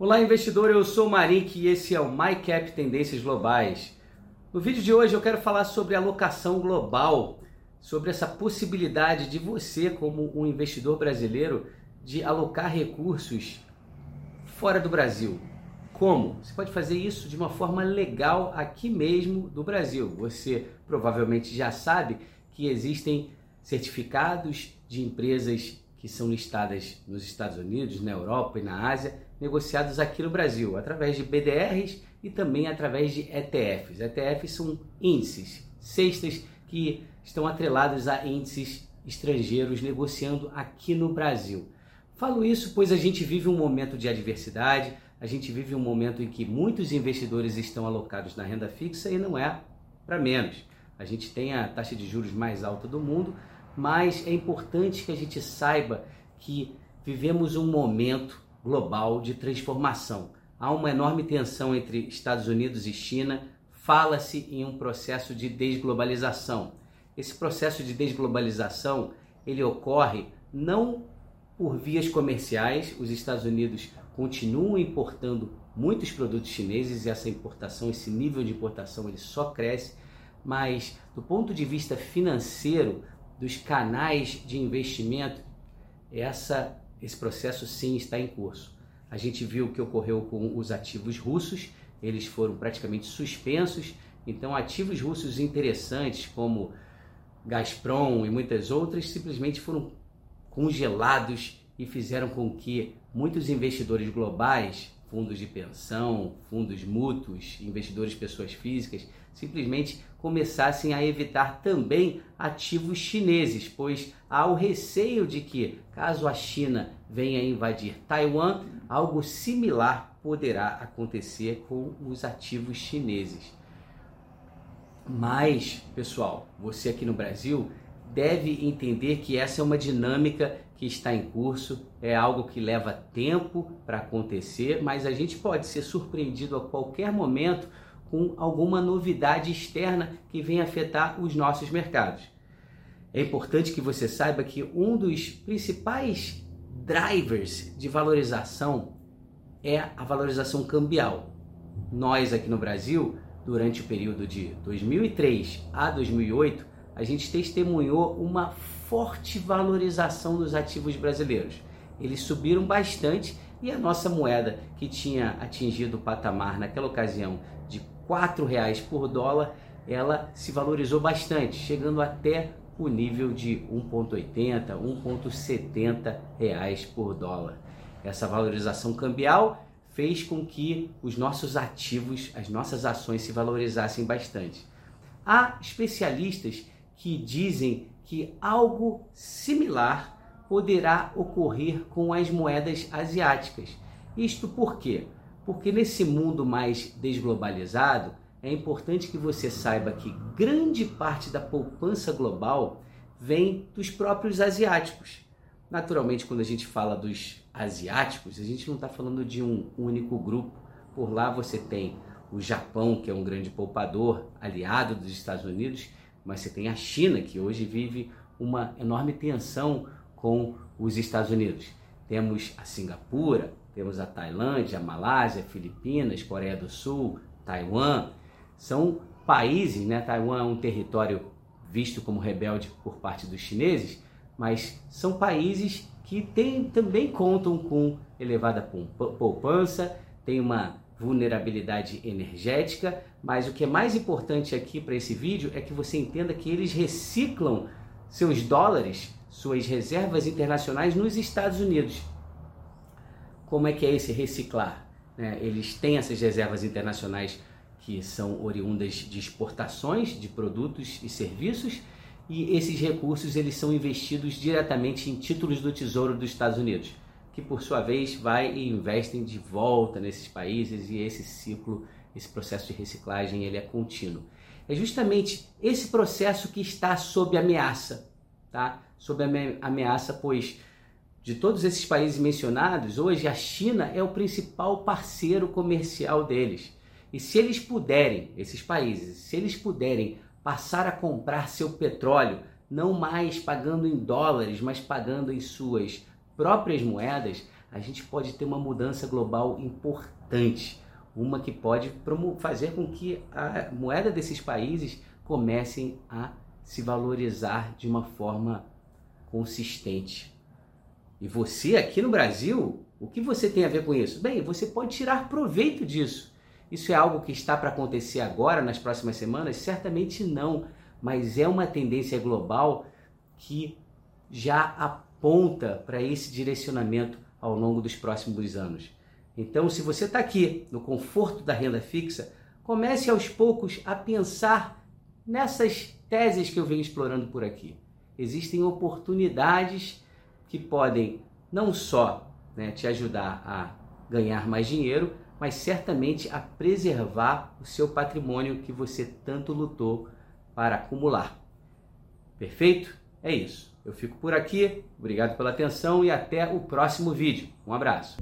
Olá, investidor. Eu sou o Marik e esse é o MyCap Tendências Globais. No vídeo de hoje eu quero falar sobre alocação global, sobre essa possibilidade de você, como um investidor brasileiro, de alocar recursos fora do Brasil. Como? Você pode fazer isso de uma forma legal aqui mesmo do Brasil. Você provavelmente já sabe que existem certificados de empresas que são listadas nos Estados Unidos, na Europa e na Ásia, negociados aqui no Brasil, através de BDRs e também através de ETFs. ETFs são índices, cestas que estão atrelados a índices estrangeiros negociando aqui no Brasil. Falo isso pois a gente vive um momento de adversidade, a gente vive um momento em que muitos investidores estão alocados na renda fixa e não é para menos. A gente tem a taxa de juros mais alta do mundo, mas é importante que a gente saiba que vivemos um momento global de transformação. Há uma enorme tensão entre Estados Unidos e China, fala-se em um processo de desglobalização. Esse processo de desglobalização, ele ocorre não por vias comerciais, os Estados Unidos continuam importando muitos produtos chineses e essa importação, esse nível de importação, ele só cresce, mas do ponto de vista financeiro, dos canais de investimento, essa, esse processo sim está em curso. A gente viu o que ocorreu com os ativos russos, eles foram praticamente suspensos, então ativos russos interessantes como Gazprom e muitas outras simplesmente foram congelados e fizeram com que muitos investidores globais fundos de pensão, fundos mútuos, investidores pessoas físicas, simplesmente começassem a evitar também ativos chineses, pois há o receio de que, caso a China venha invadir Taiwan, algo similar poderá acontecer com os ativos chineses. Mas, pessoal, você aqui no Brasil deve entender que essa é uma dinâmica que está em curso, é algo que leva tempo para acontecer, mas a gente pode ser surpreendido a qualquer momento com alguma novidade externa que venha afetar os nossos mercados. É importante que você saiba que um dos principais drivers de valorização é a valorização cambial. Nós aqui no Brasil, durante o período de 2003 a 2008, a gente testemunhou uma forte valorização dos ativos brasileiros. Eles subiram bastante e a nossa moeda, que tinha atingido o patamar naquela ocasião de R$ reais por dólar, ela se valorizou bastante, chegando até o nível de 1,80, 1,70 reais por dólar. Essa valorização cambial fez com que os nossos ativos, as nossas ações se valorizassem bastante. Há especialistas que dizem que algo similar poderá ocorrer com as moedas asiáticas. Isto por quê? Porque nesse mundo mais desglobalizado, é importante que você saiba que grande parte da poupança global vem dos próprios asiáticos. Naturalmente, quando a gente fala dos asiáticos, a gente não está falando de um único grupo. Por lá você tem o Japão, que é um grande poupador, aliado dos Estados Unidos, mas você tem a China, que hoje vive uma enorme tensão com os Estados Unidos. Temos a Singapura, temos a Tailândia, a Malásia, Filipinas, Coreia do Sul, Taiwan. São países, né? Taiwan é um território visto como rebelde por parte dos chineses, mas são países que tem, também contam com elevada poupança, tem uma vulnerabilidade energética, mas o que é mais importante aqui para esse vídeo é que você entenda que eles reciclam seus dólares, suas reservas internacionais nos Estados Unidos. Como é que é esse reciclar? Né? Eles têm essas reservas internacionais que são oriundas de exportações de produtos e serviços e esses recursos eles são investidos diretamente em títulos do Tesouro dos Estados Unidos que por sua vez vai e investem de volta nesses países e esse ciclo, esse processo de reciclagem, ele é contínuo. É justamente esse processo que está sob ameaça, tá? Sob ameaça, pois de todos esses países mencionados, hoje a China é o principal parceiro comercial deles. E se eles puderem, esses países, se eles puderem passar a comprar seu petróleo, não mais pagando em dólares, mas pagando em suas próprias moedas, a gente pode ter uma mudança global importante, uma que pode fazer com que a moeda desses países comecem a se valorizar de uma forma consistente. E você aqui no Brasil, o que você tem a ver com isso? Bem, você pode tirar proveito disso. Isso é algo que está para acontecer agora, nas próximas semanas? Certamente não, mas é uma tendência global que já aponta para esse direcionamento ao longo dos próximos anos. Então, se você está aqui no conforto da renda fixa, comece aos poucos a pensar nessas teses que eu venho explorando por aqui. Existem oportunidades que podem não só né, te ajudar a ganhar mais dinheiro, mas certamente a preservar o seu patrimônio que você tanto lutou para acumular. Perfeito? É isso. Eu fico por aqui. Obrigado pela atenção e até o próximo vídeo. Um abraço.